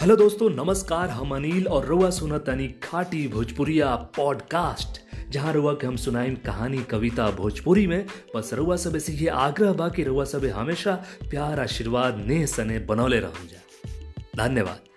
Hello दोस्तों, नमस्कार। हम अनिल और रुआ सुनत तनी खाटी भोजपुरिया पॉडकास्ट, जहाँ रुआ के हम सुनाइन कहानी, कविता भोजपुरी में। बस रुआ सब ऐसे ये आग्रह बा कि रुआ सब हमेशा प्यार, आशीर्वाद, नेह, सने, बनौले रहूँ। जा धन्यवाद।